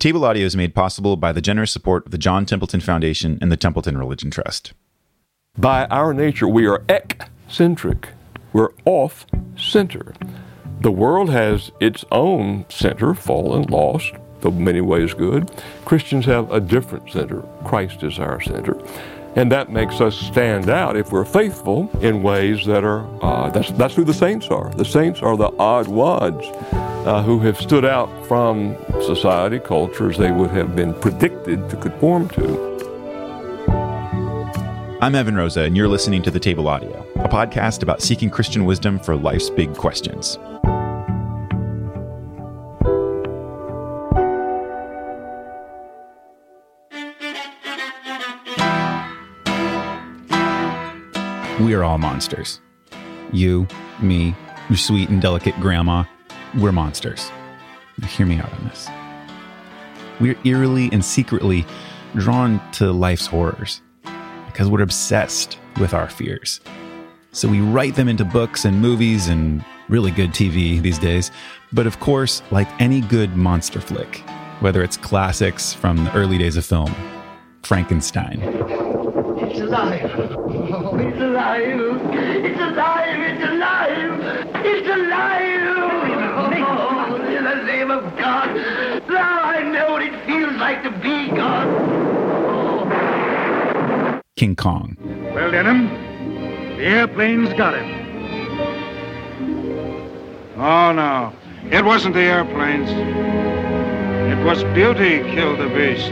table audio is made possible by the generous support of the John Templeton Foundation and the Templeton Religion Trust. By our nature, we are eccentric. We're off center. The world has its own center, fallen, lost, though many ways good. Christians have a different center. Christ is our center. And that makes us stand out if we're faithful in ways that are, uh, that's, that's who the saints are. The saints are the odd ones uh, who have stood out from society, cultures they would have been predicted to conform to. I'm Evan Rosa, and you're listening to The Table Audio, a podcast about seeking Christian wisdom for life's big questions. We are all monsters. You, me, your sweet and delicate grandma, we're monsters. Now, hear me out on this. We're eerily and secretly drawn to life's horrors because we're obsessed with our fears. So we write them into books and movies and really good TV these days. But of course, like any good monster flick, whether it's classics from the early days of film, Frankenstein, It's alive. Oh, it's alive. It's alive. It's alive. It's alive. Of God. Now I know what it feels like to be God. Oh. King Kong, Well, Denham, the airplane's got him. Oh, no. It wasn't the airplanes. It was beauty killed the beast.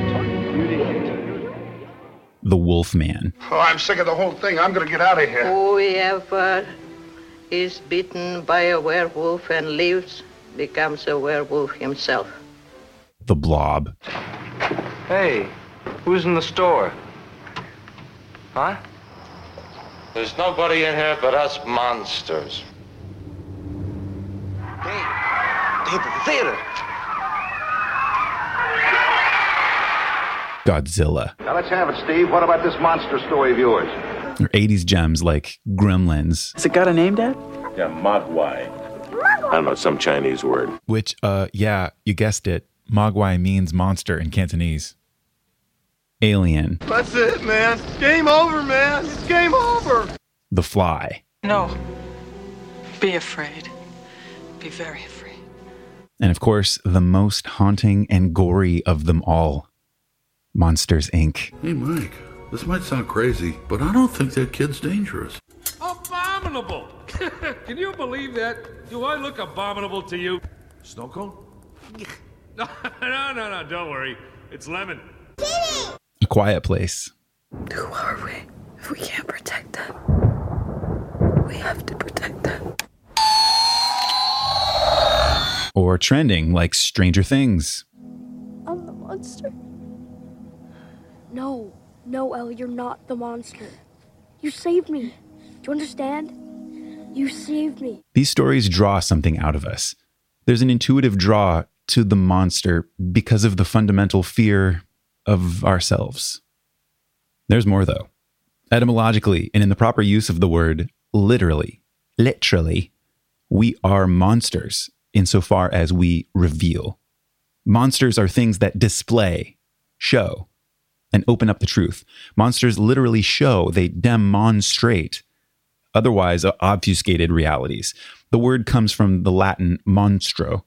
the Wolf Man, Oh, I'm sick of the whole thing. I'm gonna get out of here. Whoever is bitten by a werewolf and lives becomes a werewolf himself. the Blob, Hey, who's in the store? Huh? There's nobody in here but us monsters. Dave, Dave, the theater. Godzilla, Now let's have it, Steve. What about this monster story of yours? or 80s gems like Gremlins, Has it got a name, Dad? Yeah, Mogwai. I don't know, some Chinese word. which, uh, yeah, you guessed it, Mogwai means monster in Cantonese. Alien, That's it, man. Game over, man. It's game over. The Fly, No. Be afraid. Be very afraid. and of course, the most haunting and gory of them all Monsters Inc. Hey, Mike, this might sound crazy, but I don't think that kid's dangerous. Abominable! Can you believe that? Do I look abominable to you? Snow cone? No, no, no, no, don't worry. It's lemon. A Quiet Place, Who are we if we can't protect them? We have to protect them. or trending like Stranger Things. I'm the monster. No, no, El, you're not the monster. You saved me. You understand? You saved me. These stories draw something out of us. There's an intuitive draw to the monster because of the fundamental fear of ourselves. There's more, though. Etymologically, and in the proper use of the word literally, literally, we are monsters insofar as we reveal. Monsters are things that display, show, and open up the truth. Monsters literally show, they demonstrate otherwise obfuscated realities. The word comes from the Latin monstro.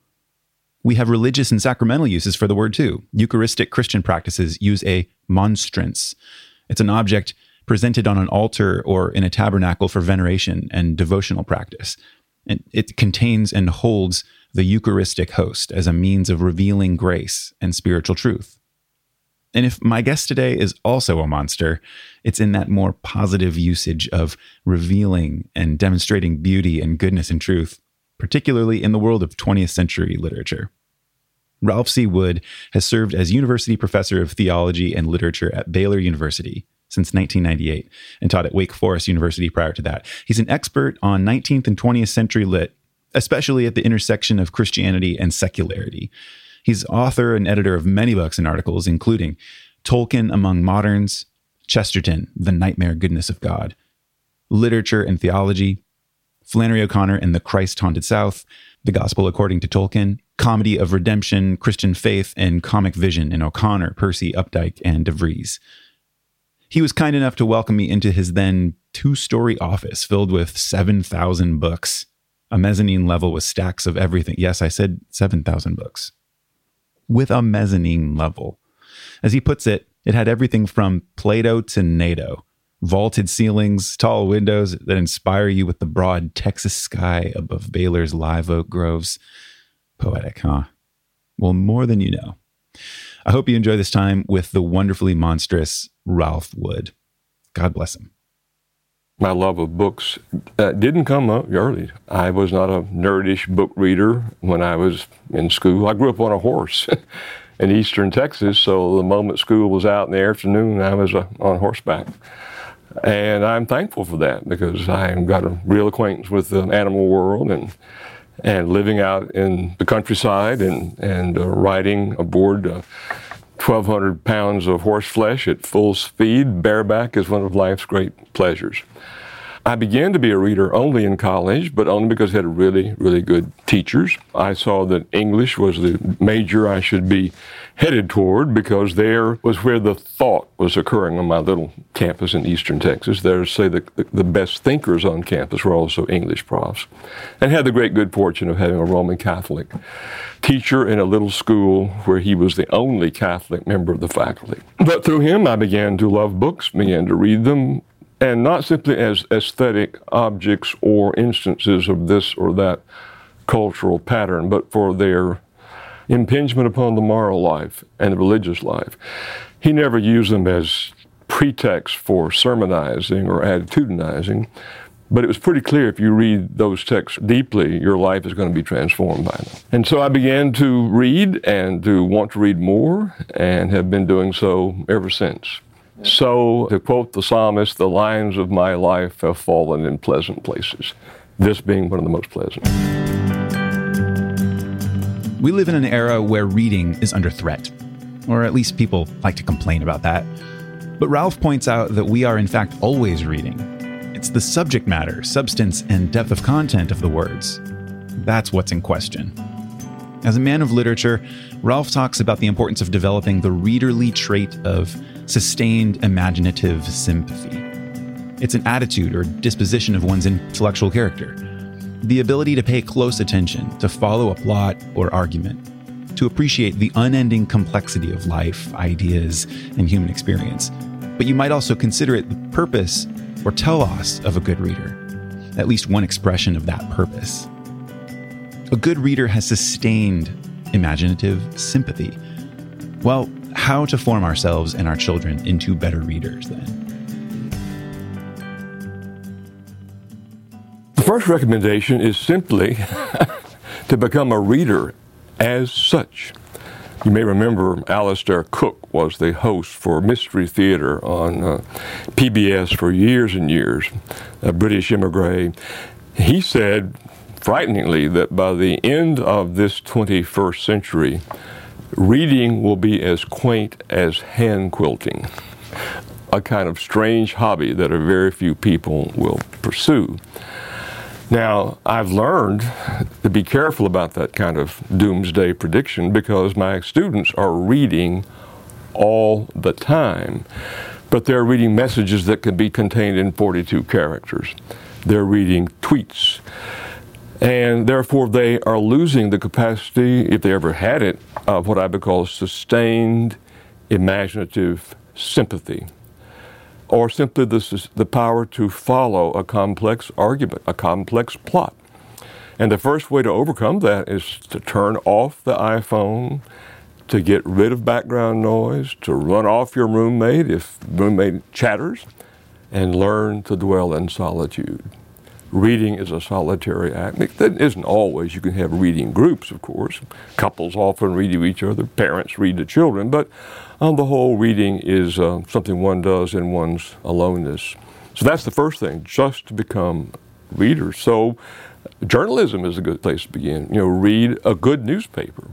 We have religious and sacramental uses for the word too. Eucharistic Christian practices use a monstrance. It's an object presented on an altar or in a tabernacle for veneration and devotional practice. And it contains and holds the Eucharistic host as a means of revealing grace and spiritual truth. And if my guest today is also a monster, it's in that more positive usage of revealing and demonstrating beauty and goodness and truth, particularly in the world of 20th century literature. Ralph C. Wood has served as university professor of theology and literature at Baylor University since 1998 and taught at Wake Forest University prior to that. He's an expert on 19th and 20th century lit, especially at the intersection of Christianity and secularity. He's author and editor of many books and articles, including Tolkien Among Moderns, Chesterton, The Nightmare Goodness of God, Literature and Theology, Flannery O'Connor and the Christ Haunted South, The Gospel According to Tolkien, Comedy of Redemption, Christian Faith, and Comic Vision in O'Connor, Percy, Updike, and DeVries. He was kind enough to welcome me into his then two story office filled with 7,000 books, a mezzanine level with stacks of everything. Yes, I said 7,000 books. With a mezzanine level. As he puts it, it had everything from Plato to NATO vaulted ceilings, tall windows that inspire you with the broad Texas sky above Baylor's live oak groves. Poetic, huh? Well, more than you know. I hope you enjoy this time with the wonderfully monstrous Ralph Wood. God bless him. My love of books uh, didn't come up early. I was not a nerdish book reader when I was in school. I grew up on a horse in eastern Texas, so the moment school was out in the afternoon, I was uh, on horseback. And I'm thankful for that because I got a real acquaintance with the animal world and and living out in the countryside and and uh, riding aboard uh, 1,200 pounds of horse flesh at full speed bareback is one of life's great pleasures. I began to be a reader only in college, but only because I had really, really good teachers. I saw that English was the major I should be headed toward because there was where the thought was occurring on my little campus in eastern Texas. There, say, the, the best thinkers on campus were also English profs, and had the great good fortune of having a Roman Catholic teacher in a little school where he was the only Catholic member of the faculty. But through him, I began to love books, began to read them, and not simply as aesthetic objects or instances of this or that cultural pattern, but for their impingement upon the moral life and the religious life. He never used them as pretext for sermonizing or attitudinizing, but it was pretty clear if you read those texts deeply, your life is going to be transformed by them. And so I began to read and to want to read more and have been doing so ever since. So, to quote the psalmist, the lines of my life have fallen in pleasant places, this being one of the most pleasant. We live in an era where reading is under threat, or at least people like to complain about that. But Ralph points out that we are, in fact, always reading. It's the subject matter, substance, and depth of content of the words. That's what's in question. As a man of literature, Ralph talks about the importance of developing the readerly trait of sustained imaginative sympathy. It's an attitude or disposition of one's intellectual character the ability to pay close attention, to follow a plot or argument, to appreciate the unending complexity of life, ideas, and human experience. But you might also consider it the purpose or telos of a good reader, at least one expression of that purpose. A good reader has sustained imaginative sympathy. Well, how to form ourselves and our children into better readers then? The first recommendation is simply to become a reader as such. You may remember Alistair Cooke was the host for Mystery Theater on uh, PBS for years and years, a British immigrant. He said, frighteningly, that by the end of this 21st century, reading will be as quaint as hand quilting, a kind of strange hobby that a very few people will pursue. Now, I've learned to be careful about that kind of doomsday prediction because my students are reading all the time, but they're reading messages that can be contained in 42 characters. They're reading tweets. And therefore, they are losing the capacity, if they ever had it, of what I would call sustained imaginative sympathy or simply the, the power to follow a complex argument, a complex plot. And the first way to overcome that is to turn off the iPhone, to get rid of background noise, to run off your roommate if roommate chatters, and learn to dwell in solitude. Reading is a solitary act. That isn't always. You can have reading groups, of course. Couples often read to each other, parents read to children, but on the whole, reading is uh, something one does in one's aloneness. So that's the first thing, just to become readers. So journalism is a good place to begin. You know, read a good newspaper.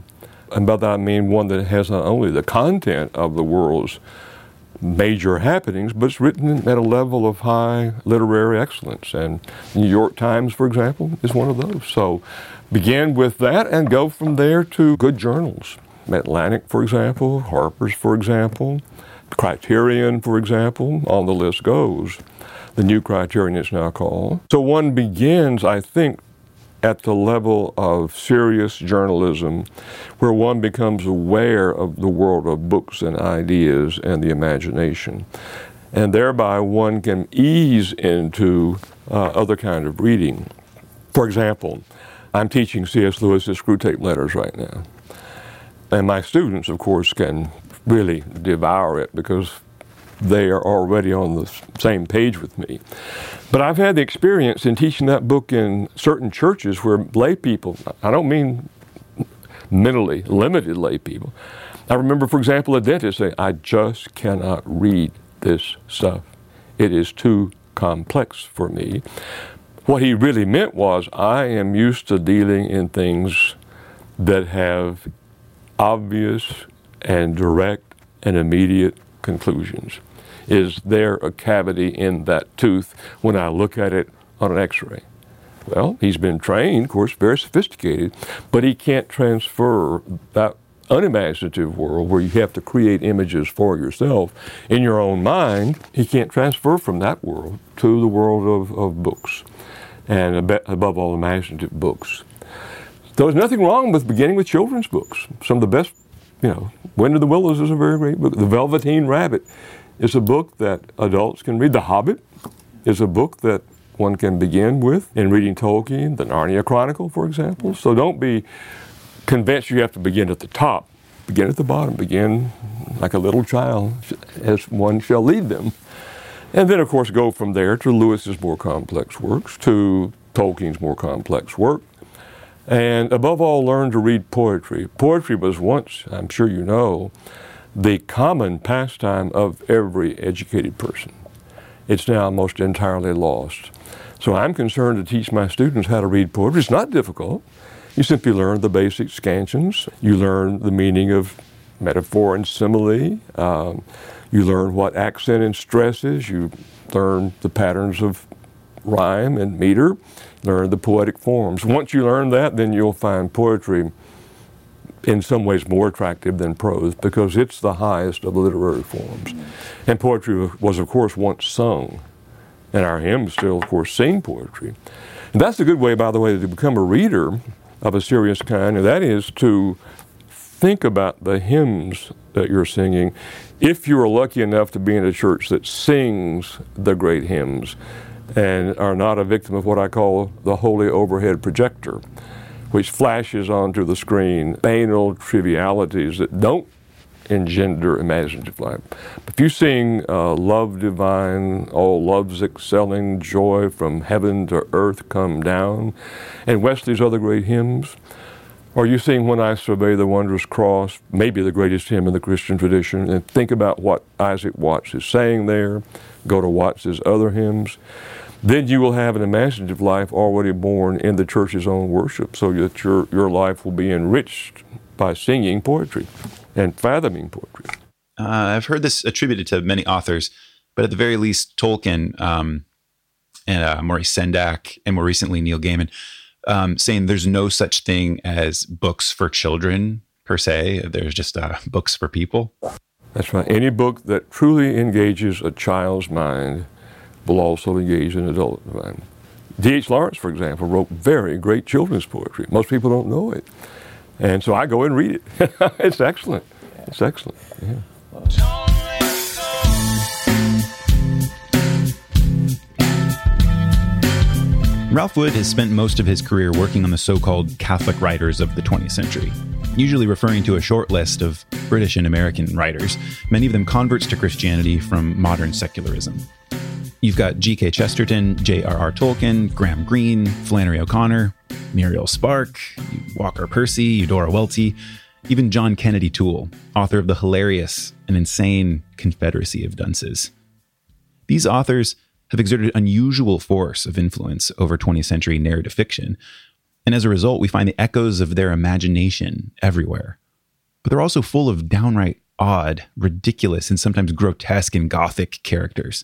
And by that I mean one that has not only the content of the world's major happenings, but it's written at a level of high literary excellence. And New York Times, for example, is one of those. So begin with that and go from there to good journals. Atlantic, for example, Harper's, for example, Criterion, for example, on the list goes. The new Criterion is now called. So one begins, I think, at the level of serious journalism where one becomes aware of the world of books and ideas and the imagination. And thereby one can ease into uh, other kind of reading. For example, I'm teaching C.S. Lewis's Screwtape Letters right now. And my students, of course, can really devour it because they are already on the same page with me. But I've had the experience in teaching that book in certain churches where lay people, I don't mean mentally limited lay people. I remember, for example, a dentist saying, I just cannot read this stuff. It is too complex for me. What he really meant was, I am used to dealing in things that have obvious and direct and immediate conclusions. Is there a cavity in that tooth when I look at it on an x ray? Well, he's been trained, of course, very sophisticated, but he can't transfer that unimaginative world where you have to create images for yourself in your own mind. He can't transfer from that world to the world of, of books, and above all, imaginative books. There's nothing wrong with beginning with children's books. Some of the best, you know, Wind of the Willows is a very great book. The Velveteen Rabbit is a book that adults can read. The Hobbit is a book that one can begin with in reading Tolkien, the Narnia Chronicle, for example. So don't be convinced you have to begin at the top. Begin at the bottom. Begin like a little child, as one shall lead them. And then, of course, go from there to Lewis's more complex works, to Tolkien's more complex work. And above all, learn to read poetry. Poetry was once, I'm sure you know, the common pastime of every educated person. It's now almost entirely lost. So I'm concerned to teach my students how to read poetry. It's not difficult. You simply learn the basic scansions. You learn the meaning of metaphor and simile. Um, you learn what accent and stress is. You learn the patterns of rhyme and meter. Learn the poetic forms. Once you learn that, then you'll find poetry in some ways more attractive than prose because it's the highest of the literary forms. And poetry was, of course, once sung. And our hymns still, of course, sing poetry. And that's a good way, by the way, to become a reader of a serious kind, and that is to think about the hymns that you're singing. If you are lucky enough to be in a church that sings the great hymns and are not a victim of what I call the holy overhead projector which flashes onto the screen banal trivialities that don't engender imaginative life. If you sing uh, Love Divine, All Love's Excelling, Joy from Heaven to Earth Come Down, and Wesley's other great hymns, or you sing When I Survey the Wondrous Cross, maybe the greatest hymn in the Christian tradition, and think about what Isaac Watts is saying there, go to Watts's other hymns then you will have an imaginative life already born in the church's own worship, so that your, your life will be enriched by singing poetry and fathoming poetry. Uh, I've heard this attributed to many authors, but at the very least, Tolkien um, and uh, Maurice Sendak, and more recently Neil Gaiman, um, saying there's no such thing as books for children per se. There's just uh, books for people. That's right. Any book that truly engages a child's mind will also engage in adult mind. D.H. Lawrence, for example, wrote very great children's poetry. Most people don't know it. And so I go and read it. it's excellent. It's excellent. Yeah. Ralph Wood has spent most of his career working on the so called Catholic writers of the 20th century, usually referring to a short list of British and American writers, many of them converts to Christianity from modern secularism. You've got G.K. Chesterton, J.R.R. Tolkien, Graham Greene, Flannery O'Connor, Muriel Spark, Walker Percy, Eudora Welty, even John Kennedy Toole, author of the hilarious and insane Confederacy of Dunces. These authors have exerted unusual force of influence over 20th century narrative fiction, and as a result, we find the echoes of their imagination everywhere. But they're also full of downright odd, ridiculous, and sometimes grotesque and gothic characters.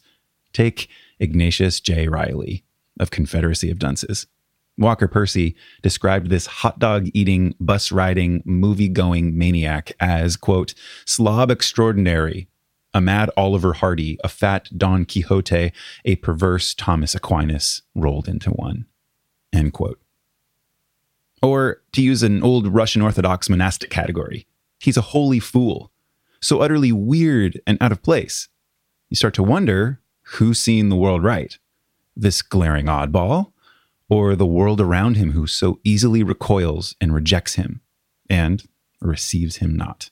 Take Ignatius J. Reilly of Confederacy of Dunces. Walker Percy described this hot dog eating, bus riding, movie going maniac as, quote, slob extraordinary, a mad Oliver Hardy, a fat Don Quixote, a perverse Thomas Aquinas rolled into one, end quote. Or to use an old Russian Orthodox monastic category, he's a holy fool, so utterly weird and out of place. You start to wonder who's seeing the world right? This glaring oddball? Or the world around him who so easily recoils and rejects him and receives him not?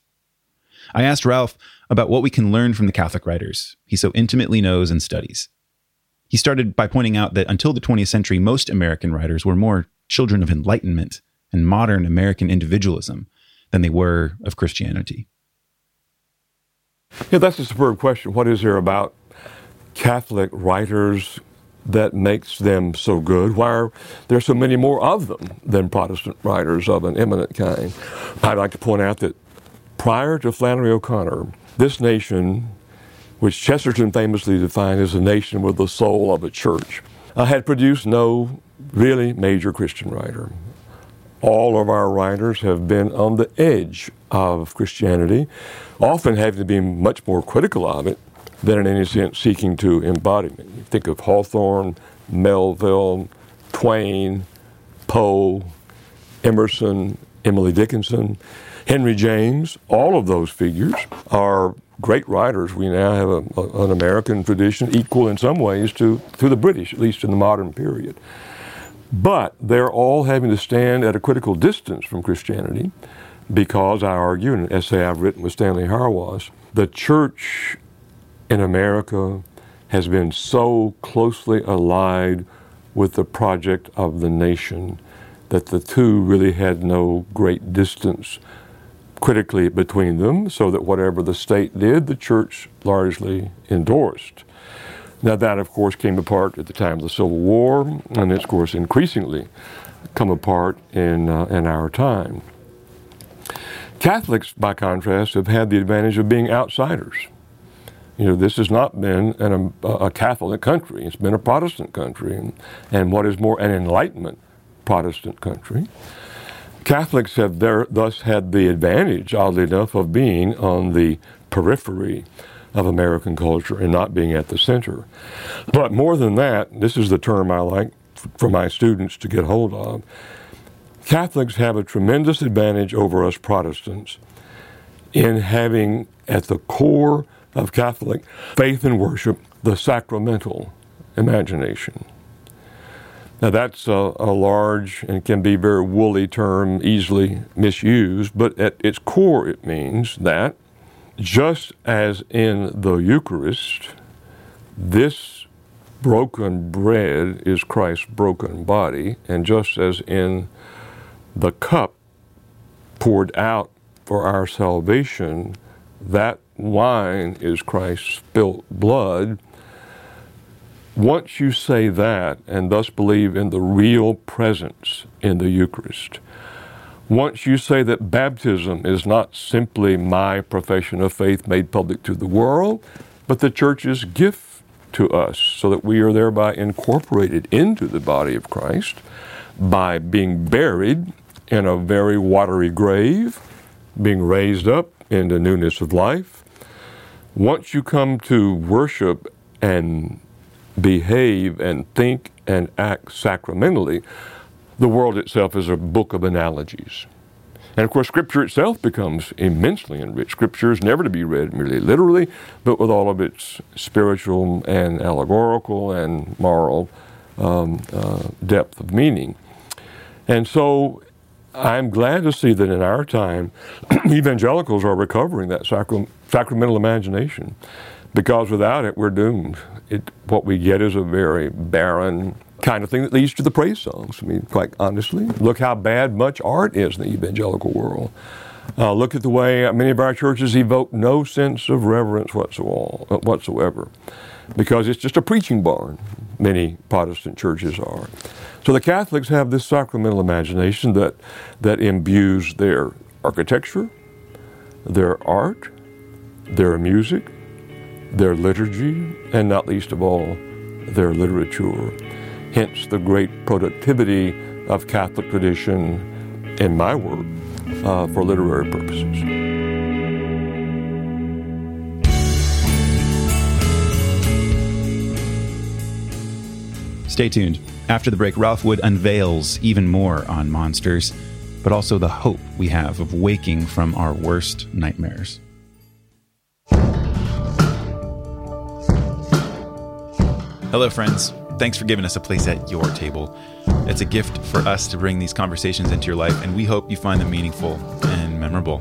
I asked Ralph about what we can learn from the Catholic writers he so intimately knows and studies. He started by pointing out that until the 20th century, most American writers were more children of Enlightenment and modern American individualism than they were of Christianity. Yeah, that's a superb question. What is there about Catholic writers that makes them so good? Why are there so many more of them than Protestant writers of an eminent kind? I'd like to point out that prior to Flannery O'Connor, this nation, which Chesterton famously defined as a nation with the soul of a church, uh, had produced no really major Christian writer. All of our writers have been on the edge of Christianity, often having to be much more critical of it than in any sense seeking to embodiment. You think of Hawthorne, Melville, Twain, Poe, Emerson, Emily Dickinson, Henry James, all of those figures are great writers. We now have a, a, an American tradition equal in some ways to, to the British, at least in the modern period. But they're all having to stand at a critical distance from Christianity because I argue, in an essay I've written with Stanley Hauerwas, the church in America has been so closely allied with the project of the nation that the two really had no great distance critically between them, so that whatever the state did, the church largely endorsed. Now, that of course came apart at the time of the Civil War, and it's of course increasingly come apart in, uh, in our time. Catholics, by contrast, have had the advantage of being outsiders. You know, this has not been an, um, a, a, Catholic country. It's been a Protestant country, and, and what is more, an Enlightenment Protestant country. Catholics have there, thus had the advantage, oddly enough, of being on the periphery of American culture and not being at the center. But more than that, this is the term I like for my students to get hold of. Catholics have a tremendous advantage over us Protestants in having at the core of Catholic faith and worship the sacramental imagination. Now, that's a, a, large and can be very woolly term, easily misused, but at its core, it means that just as in the Eucharist, this broken bread is Christ's broken body, and just as in the cup poured out for our salvation, that wine is Christ's spilt blood. Once you say that and thus believe in the real presence in the Eucharist, once you say that baptism is not simply my profession of faith made public to the world, but the church's gift to us, so that we are thereby incorporated into the body of Christ by being buried in a very watery grave, being raised up into newness of life. Once you come to worship and behave and think and act sacramentally, the world itself is a book of analogies. And of course, Scripture itself becomes immensely enriched. Scripture is never to be read merely literally, but with all of its spiritual and allegorical and moral um, uh, depth of meaning. And so I'm glad to see that in our time, evangelicals are recovering that sacram- sacramental imagination because without it, we're doomed. It, what we get is a very barren kind of thing that leads to the praise songs. I mean, quite honestly, look how bad much art is in the evangelical world. Uh, look at the way many of our churches evoke no sense of reverence whatsoever, because it's just a preaching barn. Many Protestant churches are. So the Catholics have this sacramental imagination that that imbues their architecture, their art, their music, their liturgy, and not least of all, their literature. Hence the great productivity of Catholic tradition in my work uh, for literary purposes. Stay tuned. After the break, Ralph Wood unveils even more on monsters, but also the hope we have of waking from our worst nightmares. Hello, friends. Thanks for giving us a place at your table. It's a gift for us to bring these conversations into your life, and we hope you find them meaningful and memorable.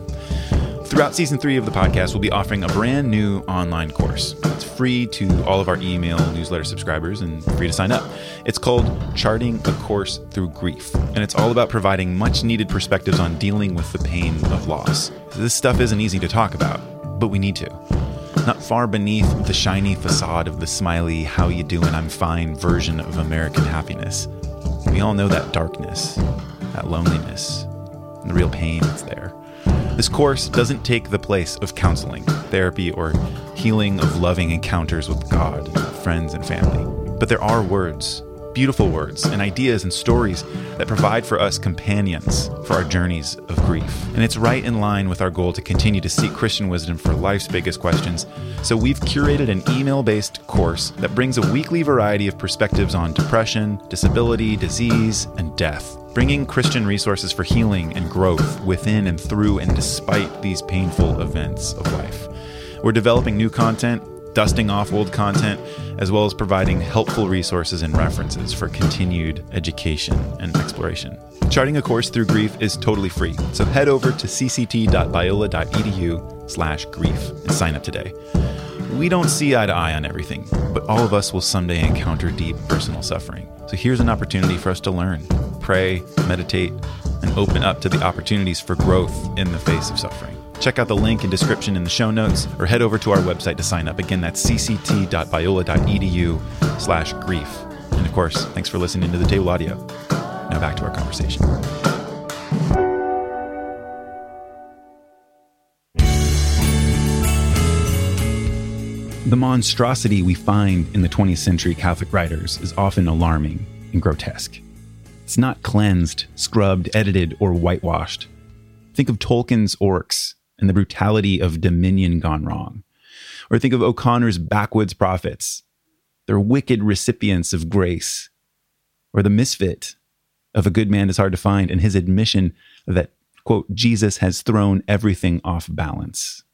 Throughout season three of the podcast, we'll be offering a brand new online course. It's free to all of our email newsletter subscribers and free to sign up. It's called Charting a Course Through Grief, and it's all about providing much needed perspectives on dealing with the pain of loss. This stuff isn't easy to talk about, but we need to. Not far beneath the shiny facade of the smiley, how you doing, I'm fine version of American happiness. We all know that darkness, that loneliness, and the real pain that's there. This course doesn't take the place of counseling, therapy, or healing of loving encounters with God, friends, and family. But there are words, beautiful words, and ideas and stories that provide for us companions for our journeys of grief. And it's right in line with our goal to continue to seek Christian wisdom for life's biggest questions. So we've curated an email based course that brings a weekly variety of perspectives on depression, disability, disease, and death bringing Christian resources for healing and growth within and through and despite these painful events of life. We're developing new content, dusting off old content, as well as providing helpful resources and references for continued education and exploration. Charting a course through grief is totally free, so head over to cct.biola.edu slash grief and sign up today. We don't see eye to eye on everything, but all of us will someday encounter deep personal suffering. So here's an opportunity for us to learn, pray, meditate, and open up to the opportunities for growth in the face of suffering. Check out the link and description in the show notes or head over to our website to sign up. Again, that's cct.biola.edu slash grief. And of course, thanks for listening to the table audio. Now back to our conversation. The monstrosity we find in the 20th century Catholic writers is often alarming and grotesque. It's not cleansed, scrubbed, edited, or whitewashed. Think of Tolkien's orcs and the brutality of Dominion gone wrong. Or think of O'Connor's backwoods prophets. They're wicked recipients of grace. Or the misfit of A Good Man is Hard to Find and his admission that, quote, Jesus has thrown everything off balance.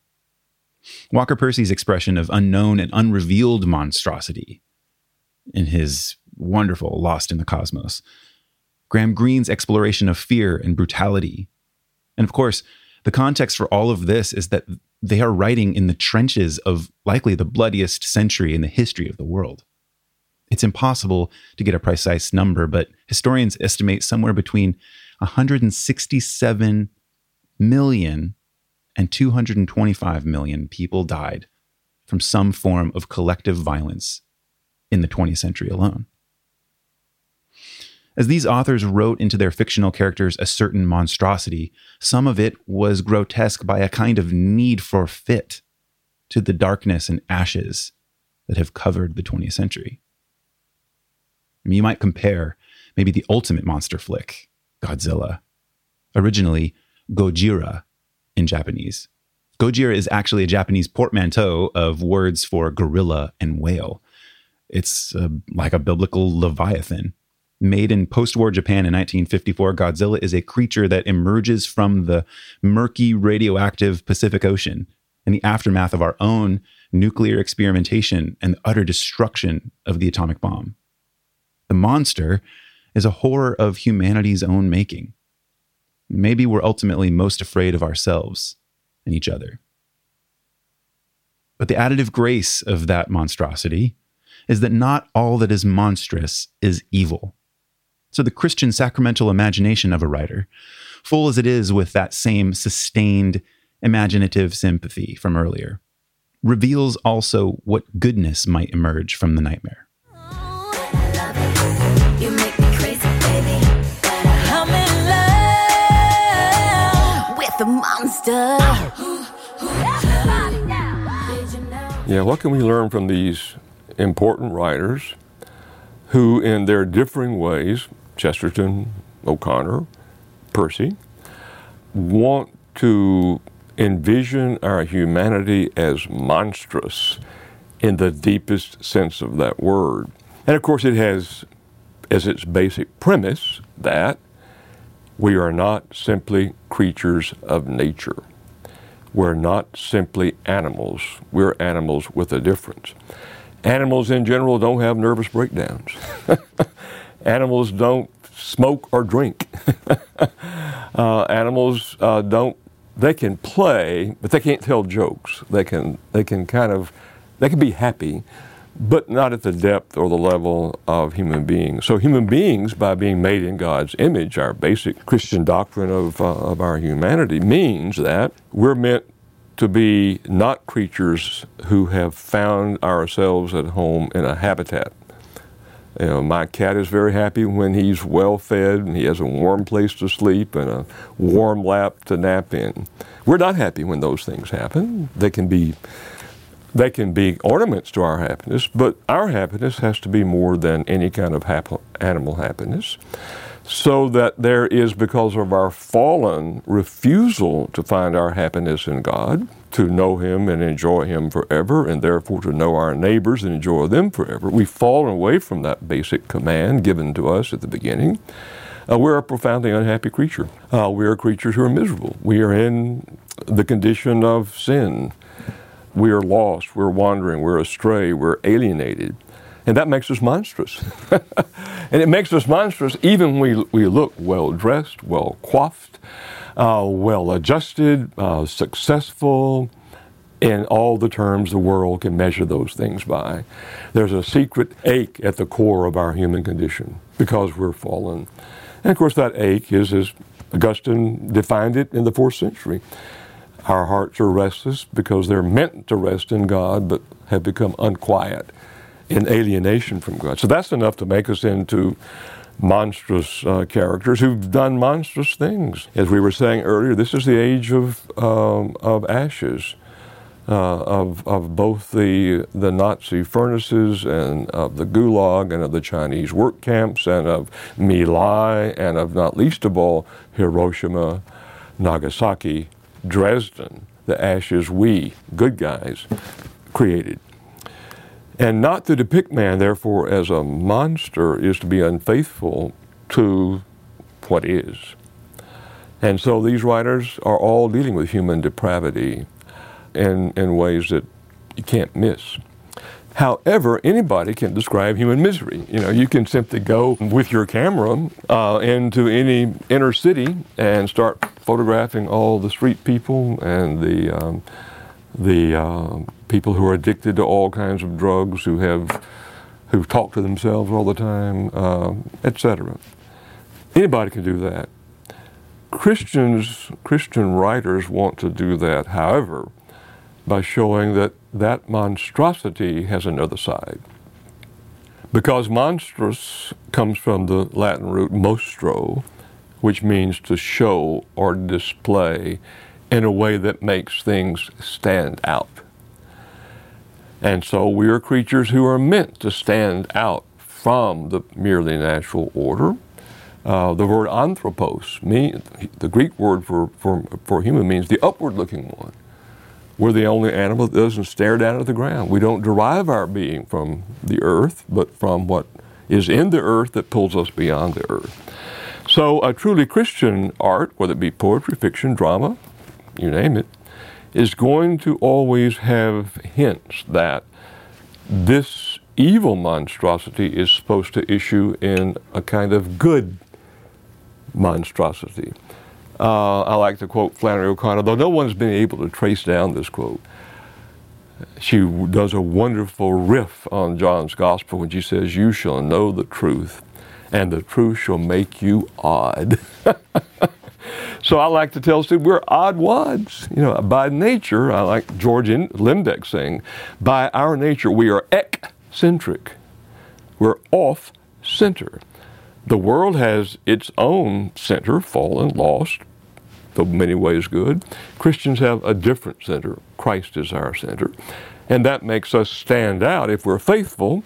Walker Percy's expression of unknown and unrevealed monstrosity in his wonderful Lost in the Cosmos. Graham Greene's exploration of fear and brutality. And of course, the context for all of this is that they are writing in the trenches of likely the bloodiest century in the history of the world. It's impossible to get a precise number, but historians estimate somewhere between 167 million and 225 million people died from some form of collective violence in the 20th century alone. As these authors wrote into their fictional characters a certain monstrosity, some of it was grotesque by a kind of need for fit to the darkness and ashes that have covered the 20th century. I mean, you might compare maybe the ultimate monster flick, Godzilla, originally Gojira in Japanese. Gojira is actually a Japanese portmanteau of words for gorilla and whale. It's uh, like a biblical leviathan. Made in post war Japan in 1954, Godzilla is a creature that emerges from the murky radioactive Pacific Ocean in the aftermath of our own nuclear experimentation and the utter destruction of the atomic bomb. The monster is a horror of humanity's own making. Maybe we're ultimately most afraid of ourselves and each other. But the additive grace of that monstrosity is that not all that is monstrous is evil. So the Christian sacramental imagination of a writer, full as it is with that same sustained imaginative sympathy from earlier, reveals also what goodness might emerge from the nightmare. Yeah, what can we learn from these important writers who, in their differing ways, Chesterton, O'Connor, Percy, want to envision our humanity as monstrous in the deepest sense of that word. And of course, it has as its basic premise that we are not simply creatures of nature. We're not simply animals. We're animals with a difference. Animals in general don't have nervous breakdowns. animals don't smoke or drink. uh, animals uh, don't. They can play, but they can't tell jokes. They can. They can kind of. They can be happy, but not at the depth or the level of human beings. So, human beings, by being made in God's image, our basic Christian doctrine of, uh, of our humanity, means that we're meant to be not creatures who have found ourselves at home in a habitat. You know, my cat is very happy when he's well fed and he has a warm place to sleep and a warm lap to nap in. We're not happy when those things happen. They can be they can be ornaments to our happiness, but our happiness has to be more than any kind of hap- animal happiness. So that there is, because of our fallen refusal to find our happiness in God, to know Him and enjoy Him forever, and therefore to know our neighbors and enjoy them forever, we've fallen away from that basic command given to us at the beginning. Uh, we're a profoundly unhappy creature. Uh, we are creatures who are miserable. We are in the condition of sin we are lost, we're wandering, we're astray, we're alienated. And that makes us monstrous. and it makes us monstrous even when we, we look well dressed, well coiffed, uh, well adjusted, uh, successful, in all the terms the world can measure those things by. There's a secret ache at the core of our human condition because we're fallen. And of course, that ache is, as Augustine defined it in the fourth century, our hearts are restless because they're meant to rest in God, but have become unquiet in alienation from God. So that's enough to make us into monstrous uh, characters who've done monstrous things. As we were saying earlier, this is the age of, um, of ashes. Uh, of, of both the, the Nazi furnaces and of the Gulag and of the Chinese work camps and of My Lai and of not least of all Hiroshima, Nagasaki, Dresden, the ashes we, good guys, created. And not to depict man, therefore, as a monster is to be unfaithful to what is. And so these writers are all dealing with human depravity in, in ways that you can't miss. However, anybody can describe human misery. You know, you can simply go with your camera uh, into any inner city and start photographing all the street people and the um, the uh, people who are addicted to all kinds of drugs, who have who talk to themselves all the time, uh, etc. Anybody can do that. Christians, Christian writers want to do that. However, by showing that that monstrosity has another side. Because monstrous comes from the Latin root mostro, which means to show or display in a way that makes things stand out. And so we are creatures who are meant to stand out from the merely natural order. Uh, the word anthropos, mean, the Greek word for, for, for human, means the upward looking one. We're the only animal that doesn't stare down at the ground. We don't derive our being from the earth, but from what is in the earth that pulls us beyond the earth. So, a truly Christian art, whether it be poetry, fiction, drama, you name it, is going to always have hints that this evil monstrosity is supposed to issue in a kind of good monstrosity. Uh, I like to quote Flannery O'Connor, though no one's been able to trace down this quote. She does a wonderful riff on John's Gospel when she says, You shall know the truth, and the truth shall make you odd. so I like to tell students we're odd wads. You know, by nature, I like George Lindbeck saying, by our nature, we are eccentric. We're off center. The world has its own center, fallen, lost, though many ways good. Christians have a different center. Christ is our center. And that makes us stand out if we're faithful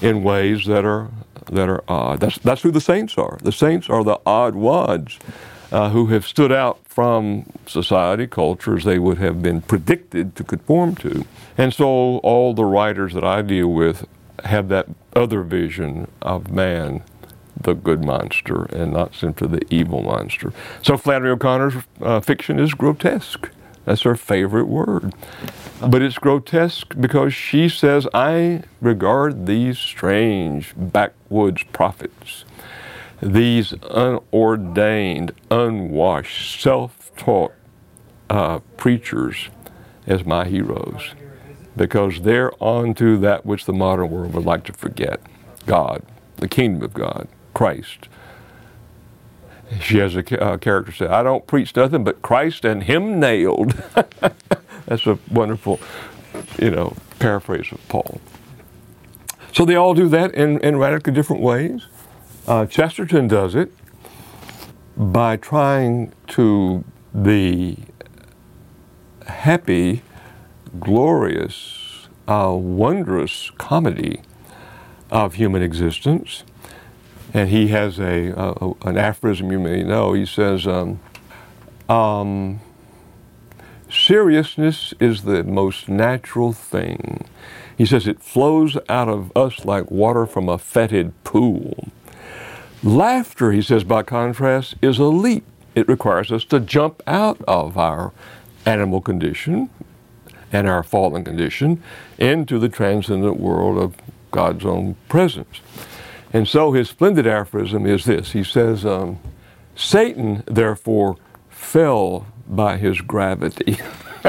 in ways that are that are odd. That's that's who the saints are. The saints are the odd wads uh, who have stood out from society, culture, as they would have been predicted to conform to. And so all the writers that I deal with have that other vision of man, the good monster, and not simply the evil monster. So Flannery O'Connor's uh, fiction is grotesque. That's her favorite word. But it's grotesque because she says, I regard these strange backwoods prophets, these unordained, unwashed, self taught uh, preachers as my heroes because they're on to that which the modern world would like to forget God, the kingdom of God, Christ. She has a uh, character say, I don't preach nothing but Christ and Him nailed. That's a wonderful, you know, paraphrase of Paul. So they all do that in, in radically different ways. Uh, Chesterton does it by trying to be happy, glorious, uh, wondrous comedy of human existence and he has a, a, an aphorism you may know. He says, um, um, "Seriousness is the most natural thing." He says it flows out of us like water from a fetid pool. Laughter, he says, by contrast, is a leap. It requires us to jump out of our animal condition and our fallen condition into the transcendent world of God's own presence. And so his splendid aphorism is this he says, um, Satan, therefore, fell by his gravity.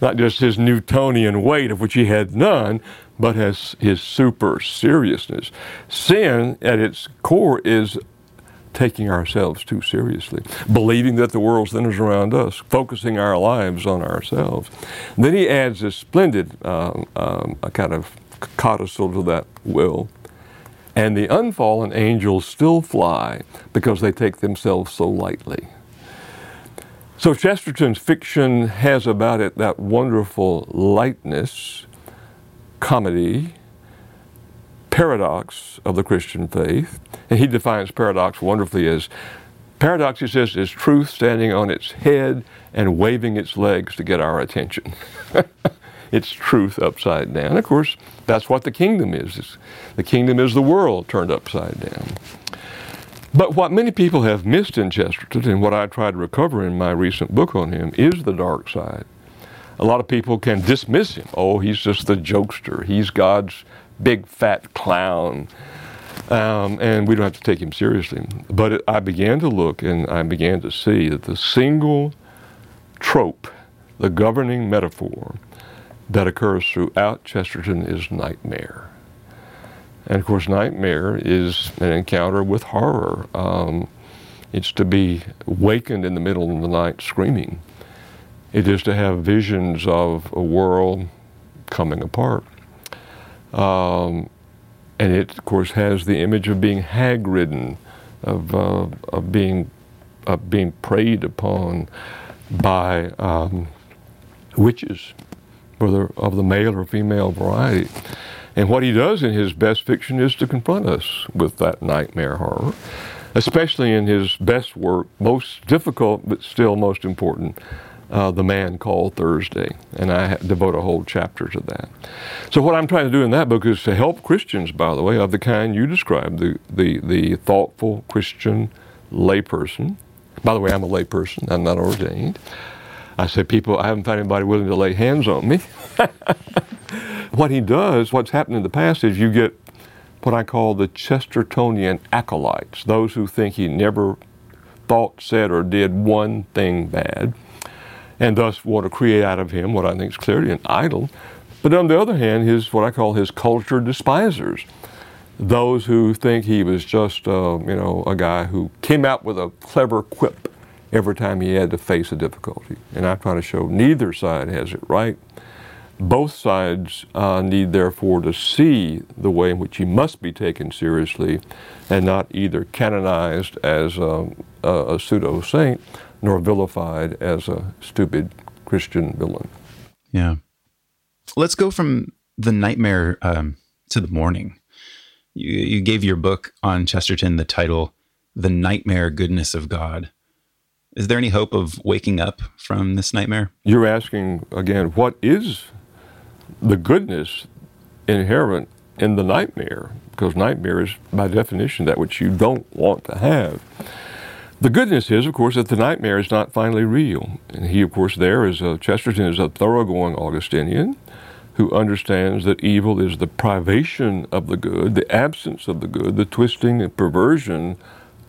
Not just his Newtonian weight, of which he had none, but has his super seriousness. Sin, at its core, is taking ourselves too seriously, believing that the world centers around us, focusing our lives on ourselves. Then he adds this splendid um, um, a kind of codicil to that will. And the unfallen angels still fly because they take themselves so lightly. So Chesterton's fiction has about it that wonderful lightness, comedy, paradox of the Christian faith. And he defines paradox wonderfully as paradox, he says, is truth standing on its head and waving its legs to get our attention. it's truth upside down. Of course, that's what the kingdom is. the kingdom is the world turned upside down. But what many people have missed in Chesterton, and what I try to recover in my recent book on him, is the dark side. A lot of people can dismiss him. Oh, he's just the jokester. He's God's big fat clown. Um, and we don't have to take him seriously. But it, I began to look and I began to see that the single trope, the governing metaphor that occurs throughout Chesterton is nightmare. And of course, nightmare is an encounter with horror. Um, it's to be wakened in the middle of the night screaming. It is to have visions of a world coming apart. Um, and it, of course, has the image of being hag ridden, of, uh, of being, of being preyed upon by um, witches whether of the male or female variety. And what he does in his best fiction is to confront us with that nightmare horror, especially in his best work, most difficult but still most important, uh, The Man Called Thursday. And I devote a whole chapter to that. So, what I'm trying to do in that book is to help Christians, by the way, of the kind you described, the, the, the thoughtful Christian layperson. By the way, I'm a layperson, I'm not ordained. I said, people, I haven't found anybody willing to lay hands on me. what he does, what's happened in the past is you get what I call the Chestertonian acolytes, those who think he never thought, said, or did one thing bad, and thus want to create out of him what I think is clearly an idol. But on the other hand, his what I call his culture despisers, those who think he was just, uh, you know, a guy who came out with a clever quip every time he had to face a difficulty. And I try to show neither side has it right. Both sides uh, need, therefore, to see the way in which he must be taken seriously and not either canonized as a, a, a pseudo saint nor vilified as a stupid Christian villain. Yeah. Let's go from the nightmare um, to the morning. You, you gave your book on Chesterton the title, The Nightmare Goodness of God. Is there any hope of waking up from this nightmare? You're asking again, what is the goodness inherent in the nightmare? Because nightmare is, by definition, that which you don't want to have. The goodness is, of course, that the nightmare is not finally real. And he, of course, there is a, Chesterton is a thoroughgoing Augustinian who understands that evil is the privation of the good, the absence of the good, the twisting and perversion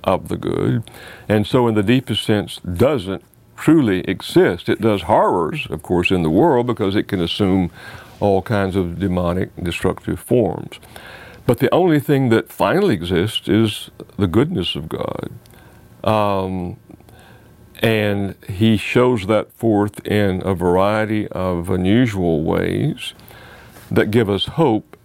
of the good, and so in the deepest sense doesn't truly exist. It does horrors, of course, in the world because it can assume all kinds of demonic, destructive forms. But the only thing that finally exists is the goodness of God. Um, and he shows that forth in a variety of unusual ways that give us hope.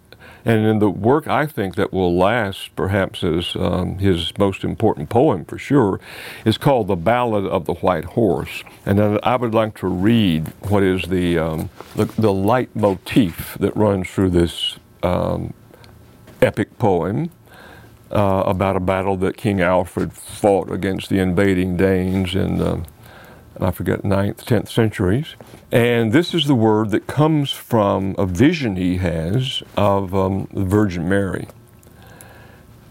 And in the work I think that will last, perhaps as um, his most important poem for sure, is called The Ballad of the White Horse. And I would like to read what is the, um, the, the leitmotif that runs through this um, epic poem uh, about a battle that King Alfred fought against the invading Danes in, uh, I forget, 9th, 10th centuries. And this is the word that comes from a vision he has of um, the Virgin Mary.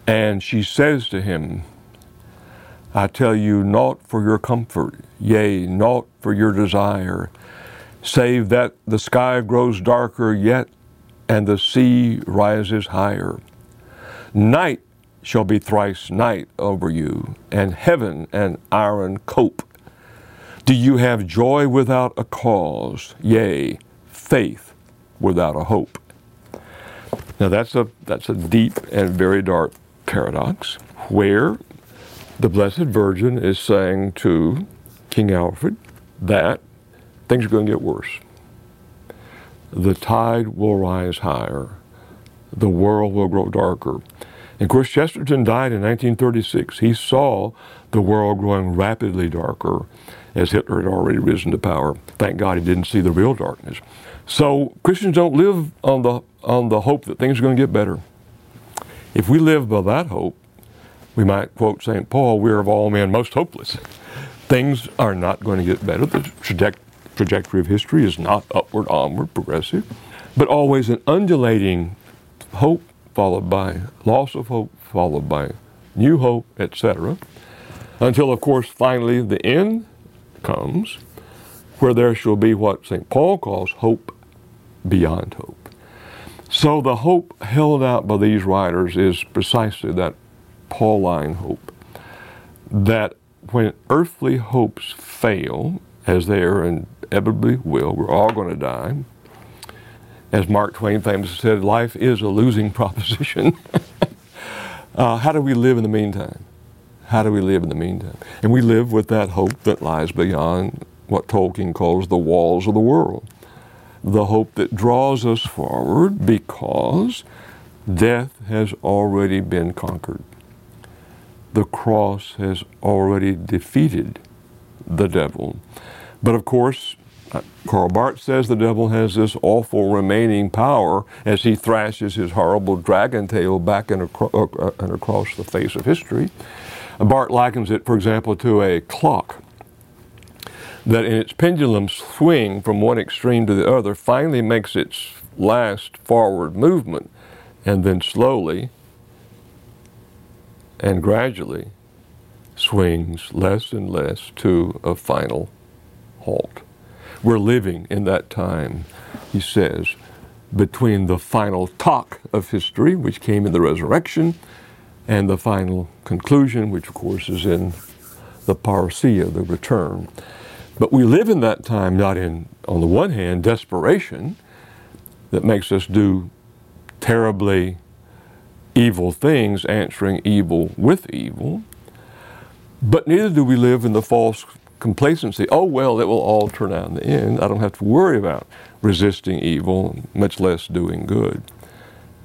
And she says to him, I tell you, naught for your comfort, yea, naught for your desire, save that the sky grows darker yet and the sea rises higher. Night shall be thrice night over you, and heaven an iron cope. Do you have joy without a cause, yea, faith without a hope? Now that's a that's a deep and very dark paradox where the Blessed Virgin is saying to King Alfred that things are going to get worse. The tide will rise higher. The world will grow darker. And of course, Chesterton died in 1936. He saw the world growing rapidly darker as Hitler had already risen to power. Thank God he didn't see the real darkness. So Christians don't live on the, on the hope that things are going to get better. If we live by that hope, we might quote St. Paul, we're of all men most hopeless. Things are not going to get better. The trajectory of history is not upward, onward, progressive, but always an undulating hope followed by loss of hope, followed by new hope, etc. Until, of course, finally the end comes where there shall be what St. Paul calls hope beyond hope. So the hope held out by these writers is precisely that Pauline hope that when earthly hopes fail, as they are inevitably will, we're all going to die, as Mark Twain famously said, life is a losing proposition. uh, how do we live in the meantime? How do we live in the meantime? And we live with that hope that lies beyond what Tolkien calls the walls of the world. The hope that draws us forward because death has already been conquered. The cross has already defeated the devil. But of course, Karl Barth says the devil has this awful remaining power as he thrashes his horrible dragon tail back and, acro- uh, uh, and across the face of history. Barth likens it, for example, to a clock that in its pendulum swing from one extreme to the other finally makes its last forward movement and then slowly and gradually swings less and less to a final halt. We're living in that time, he says, between the final talk of history, which came in the resurrection, and the final conclusion, which of course is in the parousia, the return. But we live in that time not in, on the one hand, desperation that makes us do terribly evil things, answering evil with evil, but neither do we live in the false complacency. Oh, well, it will all turn out in the end. I don't have to worry about resisting evil, much less doing good.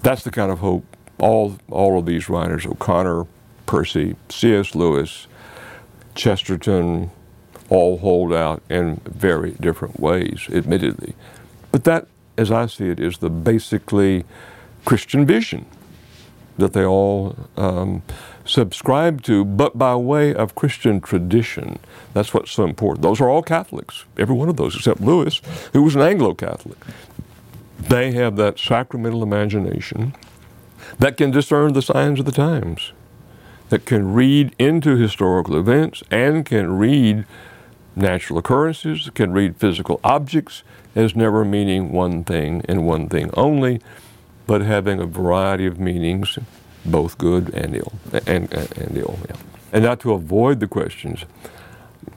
That's the kind of hope all, all of these writers, O'Connor, Percy, C.S. Lewis, Chesterton, all hold out in very different ways, admittedly. But that, as I see it, is the basically Christian vision that they all um, subscribe to, but by way of Christian tradition. That's what's so important. Those are all Catholics, every one of those, except Lewis, who was an Anglo Catholic. They have that sacramental imagination that can discern the signs of the times, that can read into historical events and can read natural occurrences, can read physical objects as never meaning one thing and one thing only, but having a variety of meanings, both good and ill, and, and, ill. Yeah. And not to avoid the questions.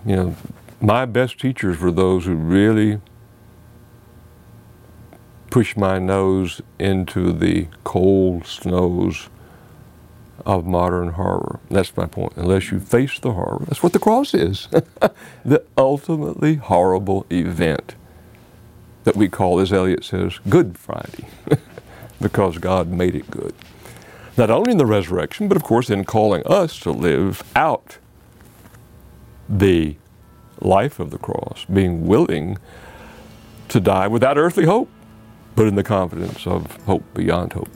You know, my best teachers were those who really pushed my nose into the cold snows of modern horror. That's my point. Unless you face the horror, that's what the cross is the ultimately horrible event that we call, as Eliot says, Good Friday, because God made it good. Not only in the resurrection, but of course in calling us to live out the life of the cross, being willing to die without earthly hope, but in the confidence of hope beyond hope.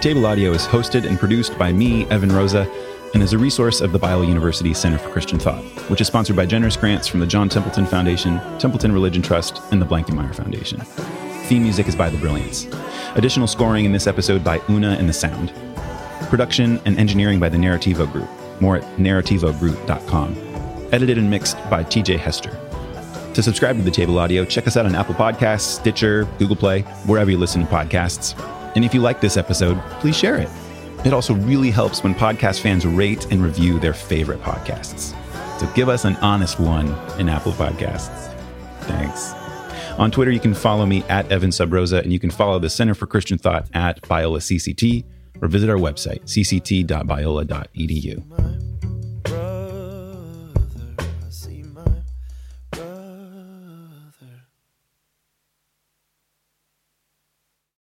The table Audio is hosted and produced by me, Evan Rosa, and is a resource of the Biola University Center for Christian Thought, which is sponsored by generous grants from the John Templeton Foundation, Templeton Religion Trust, and the Blankemeyer Foundation. Theme music is by The Brilliance. Additional scoring in this episode by Una and the Sound. Production and engineering by the Narrativo Group. More at narrativogroup.com. Edited and mixed by TJ Hester. To subscribe to the Table Audio, check us out on Apple Podcasts, Stitcher, Google Play, wherever you listen to podcasts. And if you like this episode, please share it. It also really helps when podcast fans rate and review their favorite podcasts. So give us an honest one in Apple Podcasts. Thanks. On Twitter, you can follow me at Evan Subrosa, and you can follow the Center for Christian Thought at Biola CCT, or visit our website, cct.biola.edu.